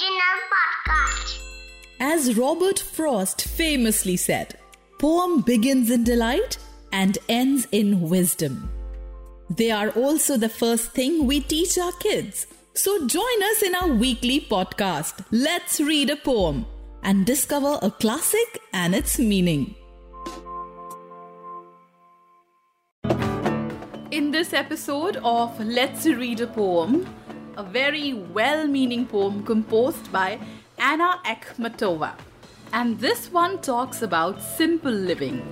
Original podcast. As Robert Frost famously said, poem begins in delight and ends in wisdom. They are also the first thing we teach our kids. So join us in our weekly podcast, Let's Read a Poem, and discover a classic and its meaning. In this episode of Let's Read a Poem, a very well meaning poem composed by Anna Akhmatova. And this one talks about simple living.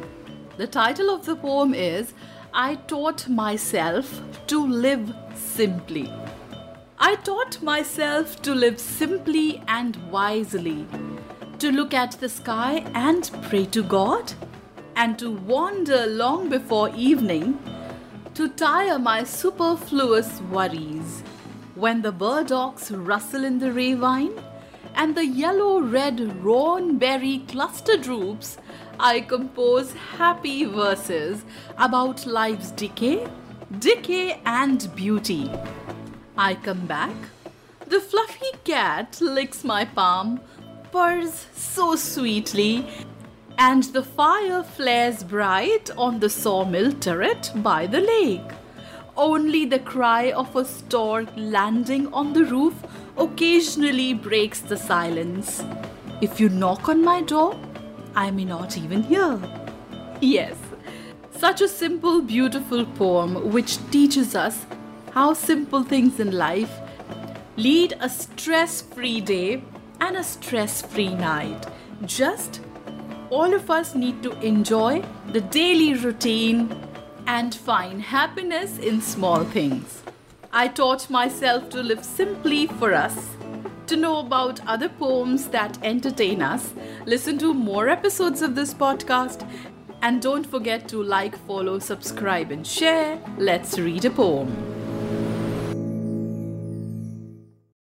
The title of the poem is I Taught Myself to Live Simply. I taught myself to live simply and wisely, to look at the sky and pray to God, and to wander long before evening to tire my superfluous worries. When the burdocks rustle in the ravine and the yellow red rowan berry cluster droops, I compose happy verses about life's decay, decay and beauty. I come back, the fluffy cat licks my palm, purrs so sweetly, and the fire flares bright on the sawmill turret by the lake. Only the cry of a stork landing on the roof occasionally breaks the silence. If you knock on my door, I may not even hear. Yes, such a simple, beautiful poem which teaches us how simple things in life lead a stress free day and a stress free night. Just all of us need to enjoy the daily routine and find happiness in small things. I taught myself to live simply for us. To know about other poems that entertain us, listen to more episodes of this podcast, and don't forget to like, follow, subscribe, and share. Let's read a poem.